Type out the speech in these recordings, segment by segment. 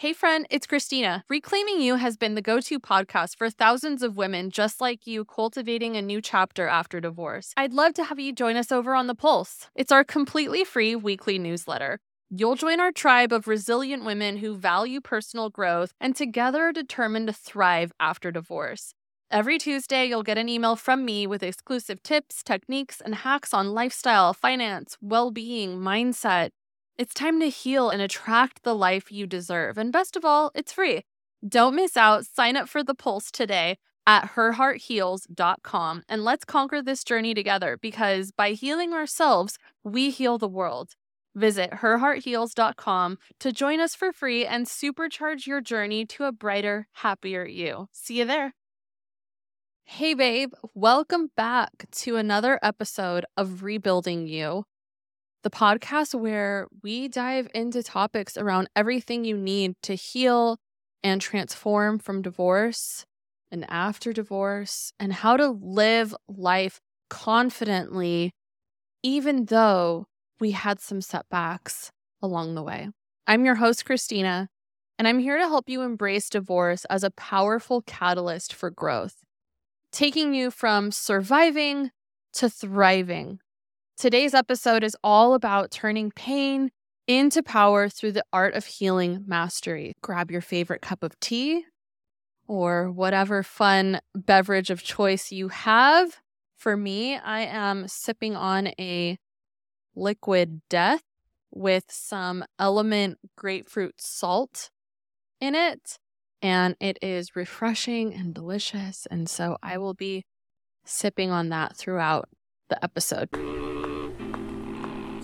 Hey, friend, it's Christina. Reclaiming You has been the go to podcast for thousands of women just like you cultivating a new chapter after divorce. I'd love to have you join us over on The Pulse. It's our completely free weekly newsletter. You'll join our tribe of resilient women who value personal growth and together are determined to thrive after divorce. Every Tuesday, you'll get an email from me with exclusive tips, techniques, and hacks on lifestyle, finance, well being, mindset it's time to heal and attract the life you deserve. And best of all, it's free. Don't miss out. Sign up for the Pulse today at herheartheals.com and let's conquer this journey together because by healing ourselves, we heal the world. Visit herheartheals.com to join us for free and supercharge your journey to a brighter, happier you. See you there. Hey, babe, welcome back to another episode of Rebuilding You the podcast where we dive into topics around everything you need to heal and transform from divorce and after divorce, and how to live life confidently, even though we had some setbacks along the way. I'm your host, Christina, and I'm here to help you embrace divorce as a powerful catalyst for growth, taking you from surviving to thriving Today's episode is all about turning pain into power through the art of healing mastery. Grab your favorite cup of tea or whatever fun beverage of choice you have. For me, I am sipping on a liquid death with some LMNT grapefruit salt in it. And it is refreshing and delicious. And so I will be sipping on that throughout the episode.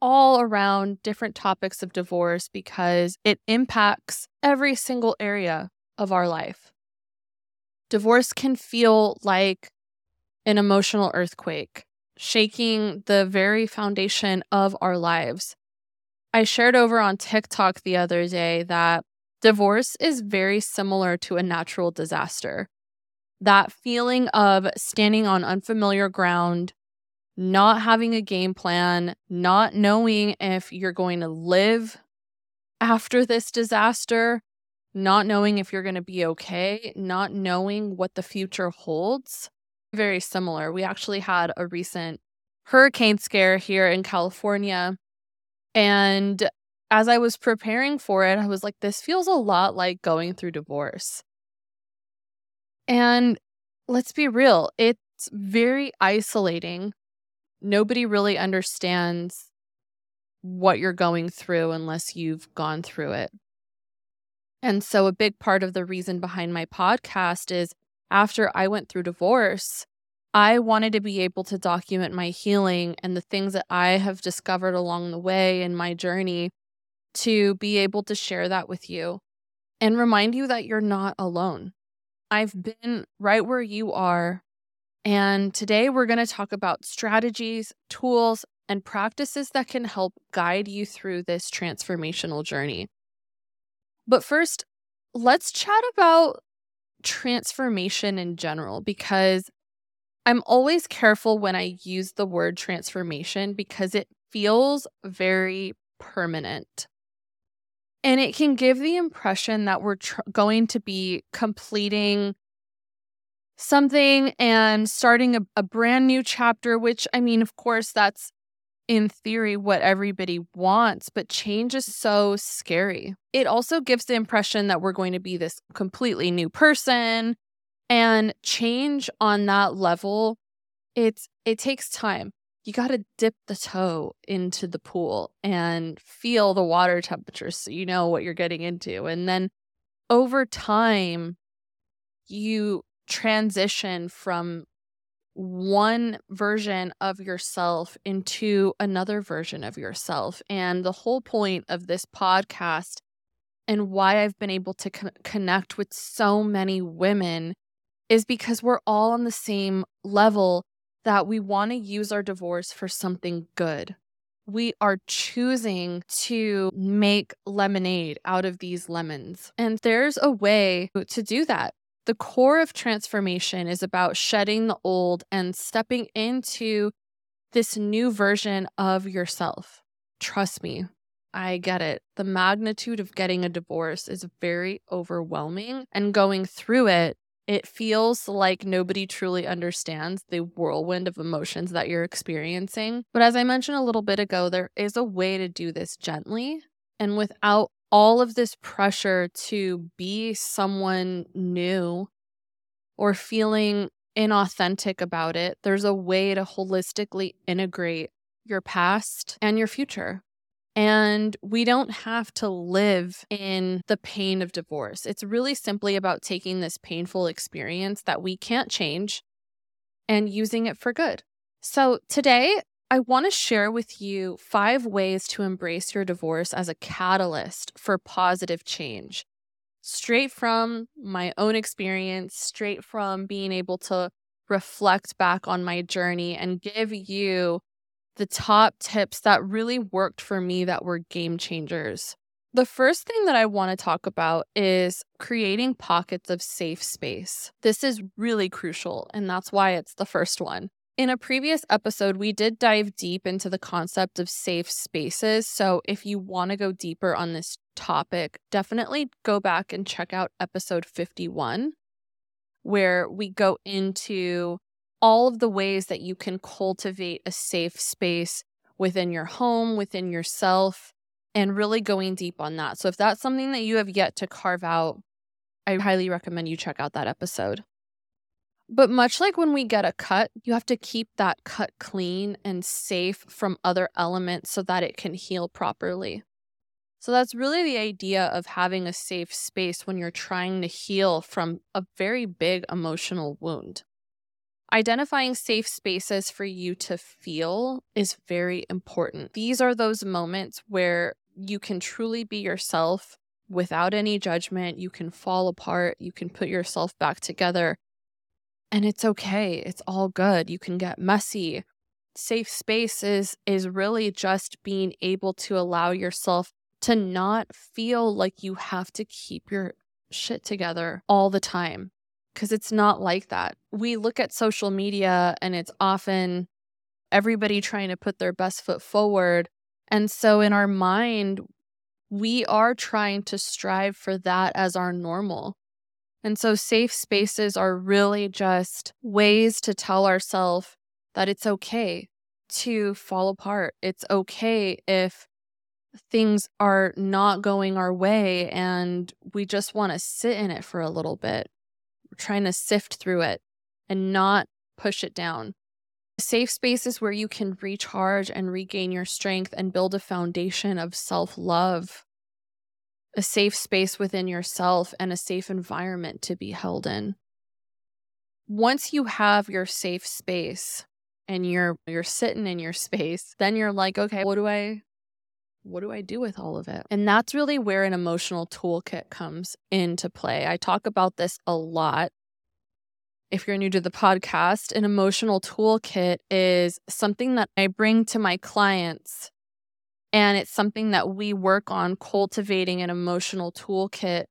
all around different topics of divorce because it impacts every single area of our life. Divorce can feel like an emotional earthquake, shaking the very foundation of our lives. I shared over on TikTok the other day that divorce is very similar to a natural disaster. That feeling of standing on unfamiliar ground, not having a game plan, not knowing if you're going to live after this disaster, not knowing if you're going to be okay, not knowing what the future holds. Very similar. We actually had a recent hurricane scare here in California. And as I was preparing for it, I was like, this feels a lot like going through divorce. And let's be real, it's very isolating. Nobody really understands what you're going through unless you've gone through it. And so, a big part of the reason behind my podcast is after I went through divorce, I wanted to be able to document my healing and the things that I have discovered along the way in my journey to be able to share that with you and remind you that you're not alone. I've been right where you are. And today we're going to talk about strategies, tools, and practices that can help guide you through this transformational journey. But first, let's chat about transformation in general because I'm always careful when I use the word transformation because it feels very permanent. And it can give the impression that we're tr- going to be completing something and starting a, a brand new chapter, which I mean, of course, that's in theory what everybody wants, but change is so scary. It also gives the impression that we're going to be this completely new person and change on that level it's it takes time. you got to dip the toe into the pool and feel the water temperature so you know what you're getting into. And then over time, you transition from one version of yourself into another version of yourself. And the whole point of this podcast and why I've been able to con- connect with so many women is because we're all on the same level that we want to use our divorce for something good. We are choosing to make lemonade out of these lemons. And there's a way to do that. The core of transformation is about shedding the old and stepping into this new version of yourself. Trust me, I get it. The magnitude of getting a divorce is very overwhelming, and going through it it feels like nobody truly understands the whirlwind of emotions that you're experiencing. But as I mentioned a little bit ago, there is a way to do this gently and without all of this pressure to be someone new or feeling inauthentic about it. There's a way to holistically integrate your past and your future. And we don't have to live in the pain of divorce. It's really simply about taking this painful experience that we can't change and using it for good. So today, I want to share with you five ways to embrace your divorce as a catalyst for positive change. Straight from my own experience, straight from being able to reflect back on my journey and give you the top tips that really worked for me that were game changers. The first thing that I want to talk about is creating pockets of safe space. This is really crucial, and that's why it's the first one. In a previous episode, we did dive deep into the concept of safe spaces. So, if you want to go deeper on this topic, definitely go back and check out episode 51, where we go into all of the ways that you can cultivate a safe space within your home, within yourself, and really going deep on that. So, if that's something that you have yet to carve out, I highly recommend you check out that episode. But much like when we get a cut, you have to keep that cut clean and safe from other elements so that it can heal properly. So, that's really the idea of having a safe space when you're trying to heal from a very big emotional wound. Identifying safe spaces for you to feel is very important. These are those moments where you can truly be yourself without any judgment. You can fall apart, you can put yourself back together, and it's okay. It's all good. You can get messy. Safe space is, is really just being able to allow yourself to not feel like you have to keep your shit together all the time because it's not like that. We look at social media and it's often everybody trying to put their best foot forward. And so in our mind, we are trying to strive for that as our normal. And so safe spaces are really just ways to tell ourselves that it's okay to fall apart. It's okay if things are not going our way and we just want to sit in it for a little bit trying to sift through it and not push it down. Safe spaces where you can recharge and regain your strength and build a foundation of self love. A safe space within yourself and a safe environment to be held in. Once you have your safe space and you're you're sitting in your space, then you're like, okay, what do I what do I do with all of it? And that's really where an emotional toolkit comes into play. I talk about this a lot. If you're new to the podcast, an emotional toolkit is something that I bring to my clients. And it's something that we work on cultivating an emotional toolkit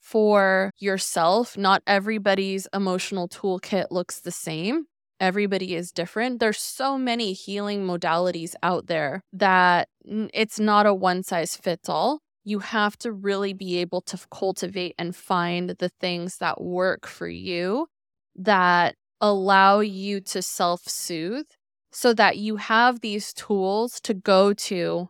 for yourself. Not everybody's emotional toolkit looks the same everybody is different. There's so many healing modalities out there that it's not a one size fits all. You have to really be able to cultivate and find the things that work for you that allow you to self soothe so that you have these tools to go to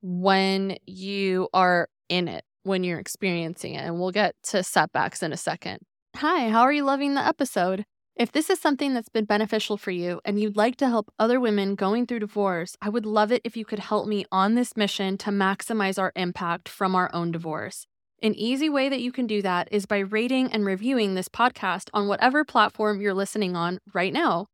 when you are in it, when you're experiencing it. And we'll get to setbacks in a second. Hi, how are you loving the episode? If this is something that's been beneficial for you and you'd like to help other women going through divorce, I would love it if you could help me on this mission to maximize our impact from our own divorce. An easy way that you can do that is by rating and reviewing this podcast on whatever platform you're listening on right now.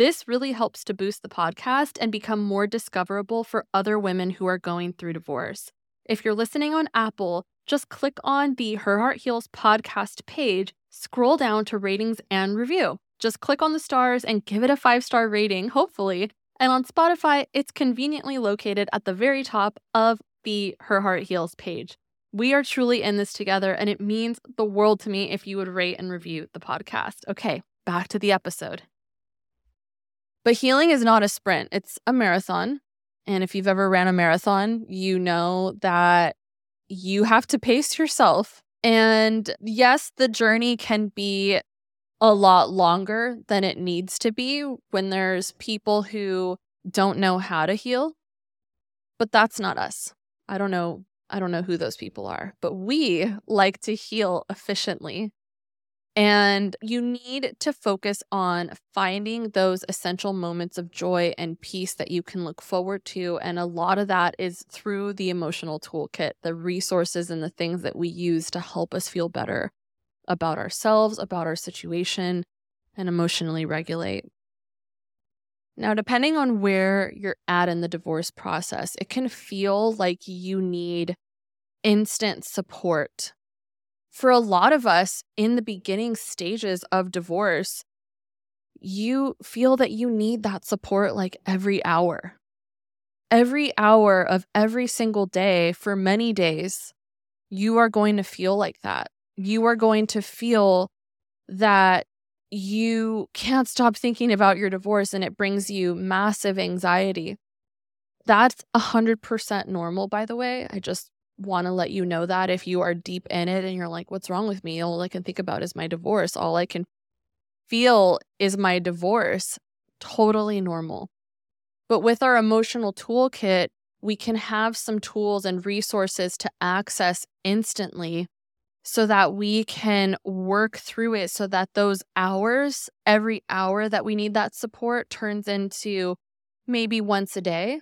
This really helps to boost the podcast and become more discoverable for other women who are going through divorce. If you're listening on Apple, just click on the Her Heart Heals podcast page, scroll down to ratings and review. Just click on the stars and give it a five star rating, hopefully. And on Spotify, it's conveniently located at the very top of the Her Heart Heals page. We are truly in this together, and it means the world to me if you would rate and review the podcast. Okay, back to the episode. But healing is not a sprint, it's a marathon. And if you've ever ran a marathon, you know that you have to pace yourself. And yes, the journey can be a lot longer than it needs to be when there's people who don't know how to heal. But that's not us. I don't know. I don't know who those people are, but we like to heal efficiently. And you need to focus on finding those essential moments of joy and peace that you can look forward to. And a lot of that is through the emotional toolkit, the resources and the things that we use to help us feel better about ourselves, about our situation, and emotionally regulate. Now, depending on where you're at in the divorce process, it can feel like you need instant support for a lot of us in the beginning stages of divorce, you feel that you need that support like every hour. Every hour of every single day for many days, you are going to feel like that. You are going to feel that you can't stop thinking about your divorce and it brings you massive anxiety. That's 100% normal, by the way. I just want to let you know that if you are deep in it and you're like, what's wrong with me? All I can think about is my divorce. All I can feel is my divorce. Totally normal. But with our emotional toolkit, we can have some tools and resources to access instantly so that we can work through it so that those hours, every hour that we need that support, turns into maybe once a day,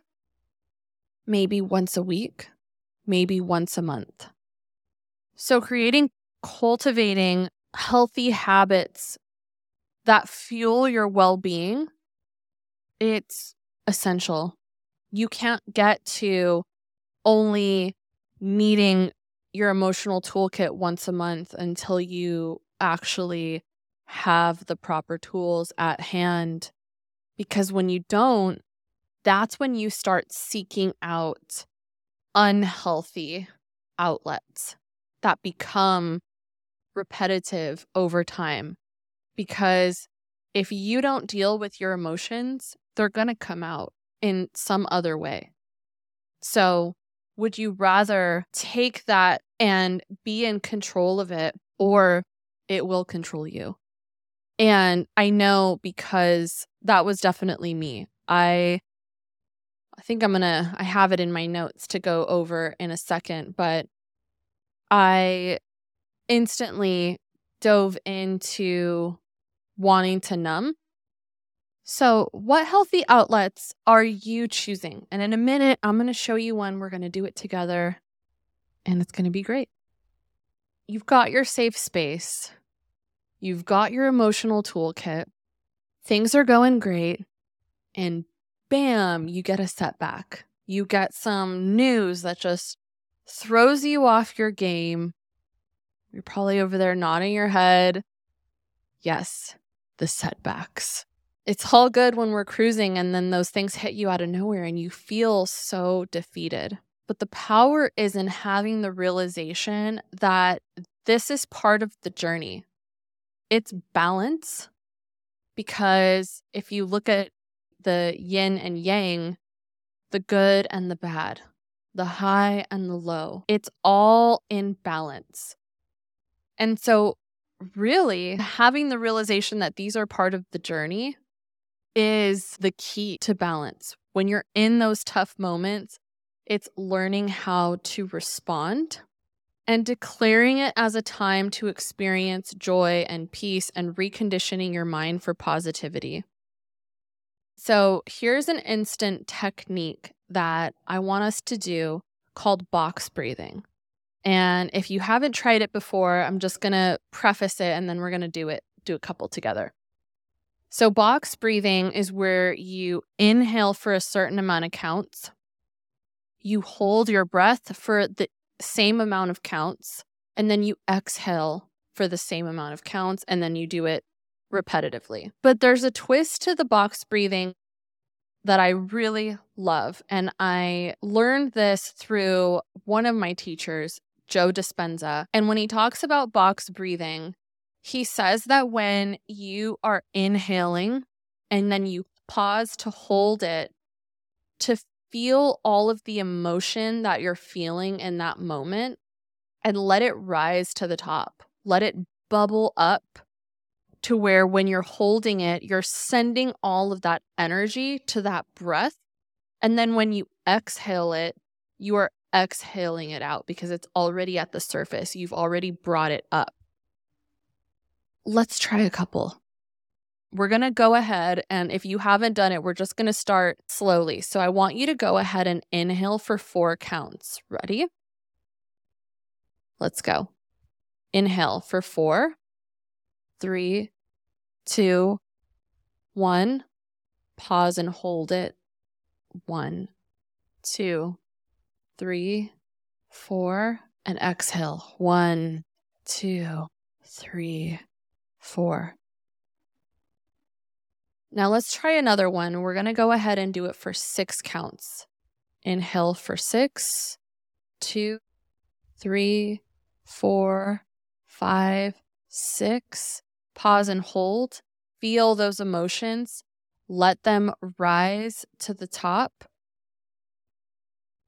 maybe once a week, maybe once a month. So, creating, cultivating healthy habits that fuel your well being, it's essential. You can't get to only needing your emotional toolkit once a month until you actually have the proper tools at hand. Because when you don't, that's when you start seeking out unhealthy outlets that become repetitive over time. Because if you don't deal with your emotions, they're going to come out in some other way. So, would you rather take that and be in control of it, or it will control you? And I know because that was definitely me. I think I'm going to, I have it in my notes to go over in a second, but I instantly dove into wanting to numb. So, what healthy outlets are you choosing? And in a minute, I'm going to show you one. We're going to do it together, and it's going to be great. You've got your safe space, you've got your emotional toolkit, things are going great, and bam, you get a setback. You get some news that just throws you off your game. You're probably over there nodding your head. Yes, the setbacks. It's all good when we're cruising and then those things hit you out of nowhere and you feel so defeated. But the power is in having the realization that this is part of the journey. It's balance because if you look at the yin and yang, the good and the bad, the high and the low. It's all in balance. And so, really, having the realization that these are part of the journey is the key to balance. When you're in those tough moments, it's learning how to respond and declaring it as a time to experience joy and peace and reconditioning your mind for positivity. So, here's an instant technique that I want us to do called box breathing. And if you haven't tried it before, I'm just going to preface it and then we're going to do it, do a couple together. So, box breathing is where you inhale for a certain amount of counts, you hold your breath for the same amount of counts, and then you exhale for the same amount of counts, and then you do it repetitively. But there's a twist to the box breathing that I really love. And I learned this through one of my teachers, Joe Dispenza. And when he talks about box breathing, he says that when you are inhaling and then you pause to hold it, to feel all of the emotion that you're feeling in that moment and let it rise to the top. Let it bubble up to where when you're holding it, you're sending all of that energy to that breath. And then when you exhale it, you are exhaling it out because it's already at the surface. You've already brought it up. Let's try a couple. We're going to go ahead and if you haven't done it, we're just going to start slowly. So I want you to go ahead and inhale for four counts. Ready? Let's go. Inhale for four, three, two, one. Pause and hold it. One, two, three, four, and exhale. One, two, three, four. Now let's try another one. We're going to go ahead and do it for six counts. Inhale for six, two, three, four, five, six. Pause and hold. Feel those emotions. Let them rise to the top.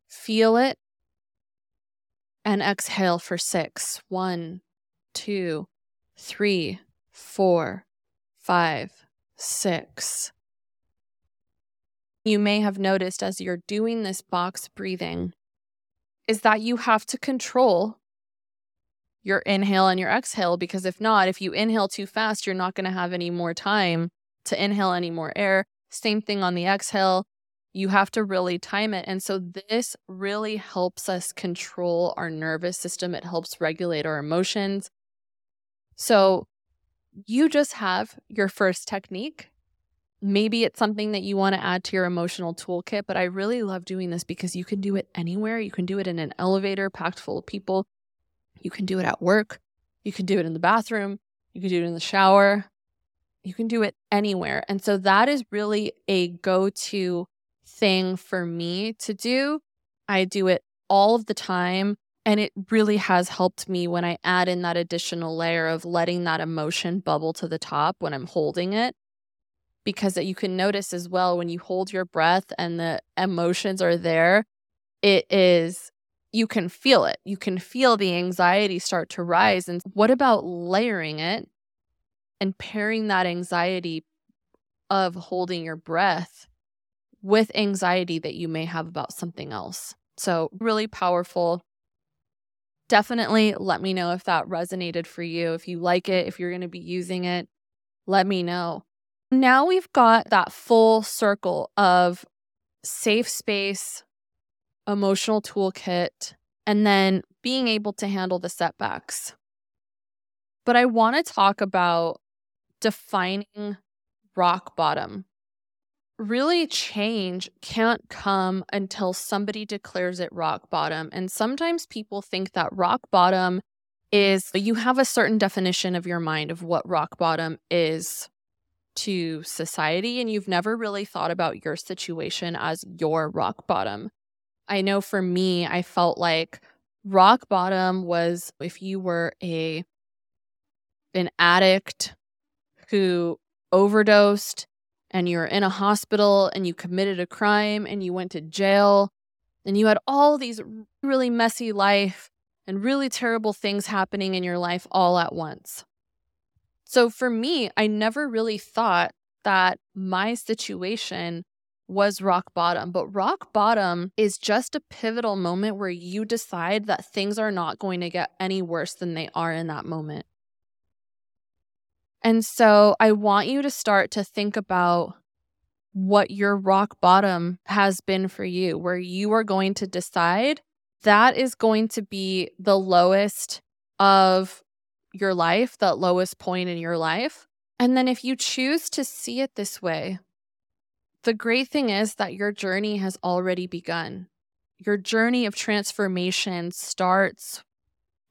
Feel it. And exhale for six. One, two, three, four, five, six. You may have noticed as you're doing this box breathing is that you have to control your inhale and your exhale because if not, if you inhale too fast, you're not going to have any more time to inhale any more air. Same thing on the exhale. You have to really time it. And so this really helps us control our nervous system. It helps regulate our emotions. So you just have your first technique. Maybe it's something that you want to add to your emotional toolkit, but I really love doing this because you can do it anywhere. You can do it in an elevator packed full of people. You can do it at work. You can do it in the bathroom. You can do it in the shower. You can do it anywhere. And so that is really a go to thing for me to do. I do it all of the time. And it really has helped me when I add in that additional layer of letting that emotion bubble to the top when I'm holding it. Because that you can notice as well when you hold your breath and the emotions are there, it is, you can feel it. You can feel the anxiety start to rise. And what about layering it and pairing that anxiety of holding your breath with anxiety that you may have about something else? So, really powerful definitely let me know if that resonated for you. If you like it, if you're going to be using it, let me know. Now we've got that full circle of safe space, emotional toolkit, and then being able to handle the setbacks. But I want to talk about defining rock bottom really change can't come until somebody declares it rock bottom. And sometimes people think that rock bottom is you have a certain definition of your mind of what rock bottom is to society, and you've never really thought about your situation as your rock bottom. I know for me, I felt like rock bottom was if you were a an addict who overdosed and you're in a hospital and you committed a crime and you went to jail and you had all these really messy life and really terrible things happening in your life all at once. So for me, I never really thought that my situation was rock bottom, but rock bottom is just a pivotal moment where you decide that things are not going to get any worse than they are in that moment. And so I want you to start to think about what your rock bottom has been for you, where you are going to decide that is going to be the lowest of your life, that lowest point in your life. And then if you choose to see it this way, the great thing is that your journey has already begun. Your journey of transformation starts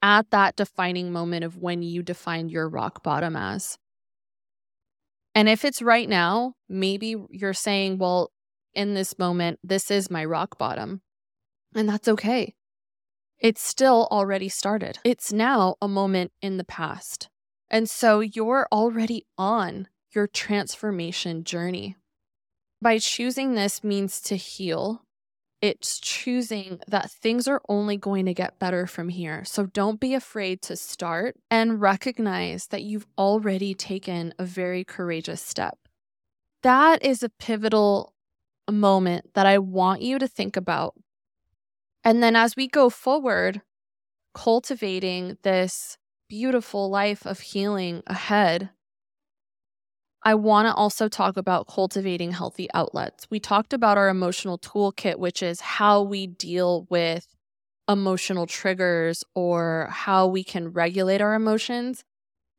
at that defining moment of when you defined your rock bottom as. And if it's right now, maybe you're saying, well, in this moment, this is my rock bottom. And that's okay. It's still already started. It's now a moment in the past. And so you're already on your transformation journey. By choosing this means to heal, it's choosing that things are only going to get better from here. So don't be afraid to start and recognize that you've already taken a very courageous step. That is a pivotal moment that I want you to think about. And then as we go forward, cultivating this beautiful life of healing ahead, I want to also talk about cultivating healthy outlets. We talked about our emotional toolkit, which is how we deal with emotional triggers or how we can regulate our emotions.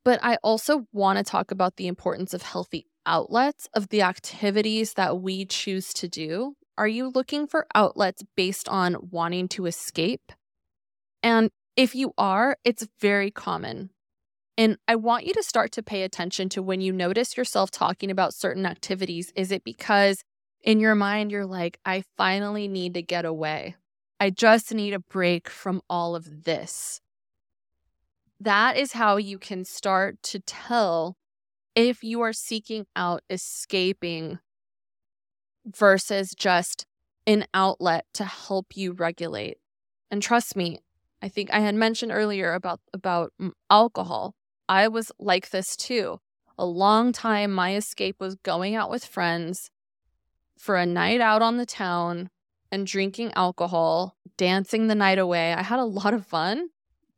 But I also want to talk about the importance of healthy outlets of the activities that we choose to do. Are you looking for outlets based on wanting to escape? And if you are, it's very common. And I want you to start to pay attention to when you notice yourself talking about certain activities. Is it because in your mind you're like, I finally need to get away? I just need a break from all of this. That is how you can start to tell if you are seeking out escaping versus just an outlet to help you regulate. And trust me, I think I had mentioned earlier about about mm, alcohol. I was like this too. A long time, my escape was going out with friends for a night out on the town and drinking alcohol, dancing the night away. I had a lot of fun,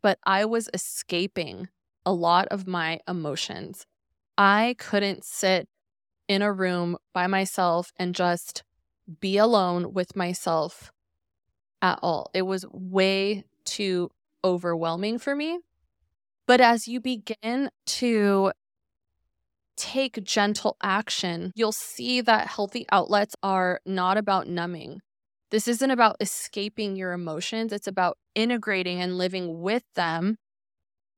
but I was escaping a lot of my emotions. I couldn't sit in a room by myself and just be alone with myself at all. It was way too overwhelming for me. But as you begin to take gentle action, you'll see that healthy outlets are not about numbing. This isn't about escaping your emotions, it's about integrating and living with them.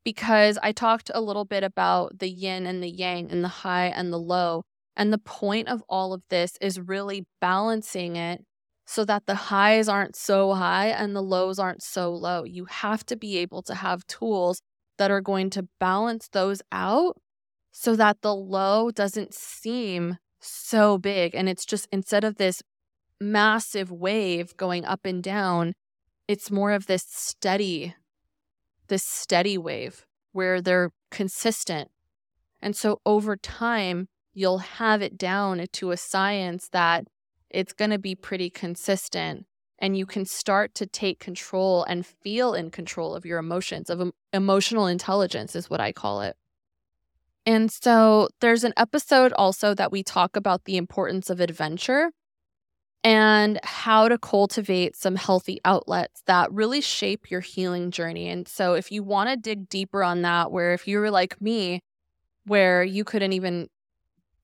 Because I talked a little bit about the yin and the yang and the high and the low. And the point of all of this is really balancing it so that the highs aren't so high and the lows aren't so low. You have to be able to have tools that are going to balance those out so that the low doesn't seem so big. And it's just instead of this massive wave going up and down, it's more of this steady, this steady wave where they're consistent. And so over time, you'll have it down to a science that it's going to be pretty consistent and you can start to take control and feel in control of your emotions of emotional intelligence is what i call it. And so there's an episode also that we talk about the importance of adventure and how to cultivate some healthy outlets that really shape your healing journey. And so if you want to dig deeper on that where if you were like me where you couldn't even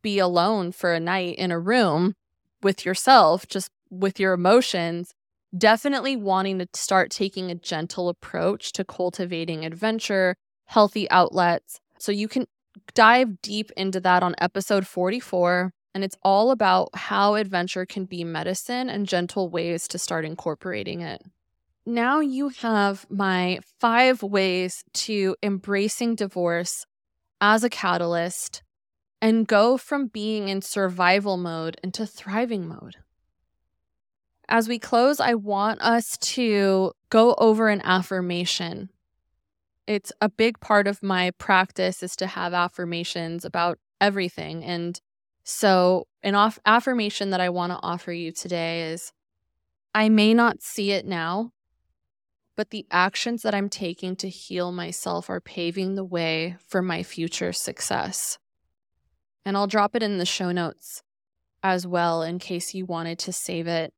be alone for a night in a room with yourself just with your emotions definitely wanting to start taking a gentle approach to cultivating adventure, healthy outlets. So you can dive deep into that on episode 44. And it's all about how adventure can be medicine and gentle ways to start incorporating it. Now you have my five ways to embracing divorce as a catalyst and go from being in survival mode into thriving mode as we close, I want us to go over an affirmation. It's a big part of my practice is to have affirmations about everything. And So, an off- affirmation that I want to offer you today is I may not see it now, but the actions that I'm taking to heal myself are paving the way for my future success. And I'll drop it in the show notes as well in case you wanted to save it.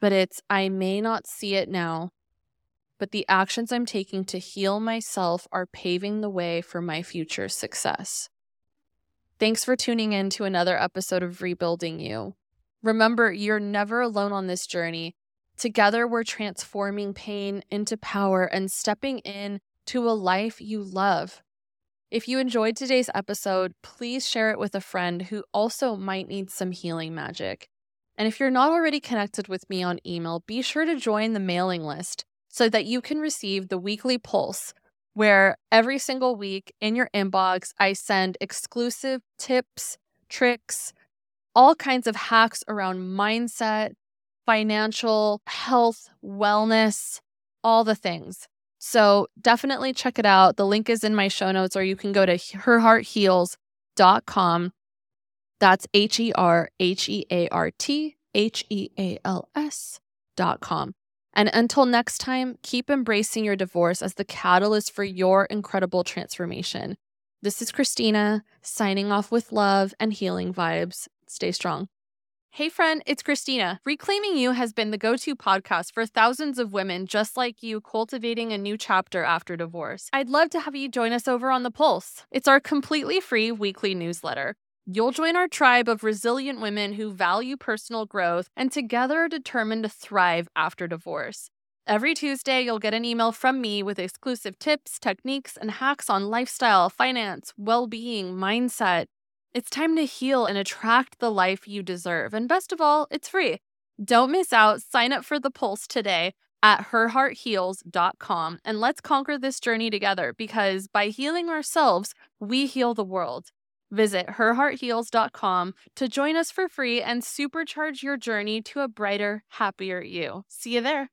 But it's I may not see it now, but the actions I'm taking to heal myself are paving the way for my future success. Thanks for tuning in to another episode of Rebuilding You. Remember, you're never alone on this journey. Together, we're transforming pain into power and stepping in to a life you love. If you enjoyed today's episode, please share it with a friend who also might need some healing magic. And if you're not already connected with me on email, be sure to join the mailing list so that you can receive the weekly pulse where every single week in your inbox, I send exclusive tips, tricks, all kinds of hacks around mindset, financial, health, wellness, all the things. So definitely check it out. The link is in my show notes, or you can go to herheartheals.com. That's H E R H E A R T H E A L S dot com. And until next time, keep embracing your divorce as the catalyst for your incredible transformation. This is Christina signing off with love and healing vibes. Stay strong. Hey, friend, it's Christina. Reclaiming You has been the go to podcast for thousands of women just like you cultivating a new chapter after divorce. I'd love to have you join us over on The Pulse. It's our completely free weekly newsletter. You'll join our tribe of resilient women who value personal growth and together are determined to thrive after divorce. Every Tuesday, you'll get an email from me with exclusive tips, techniques, and hacks on lifestyle, finance, well being, mindset. It's time to heal and attract the life you deserve. And best of all, it's free. Don't miss out. Sign up for the Pulse today at herheartheals.com and let's conquer this journey together because by healing ourselves, we heal the world. Visit herheartheals.com to join us for free and supercharge your journey to a brighter, happier you. See you there.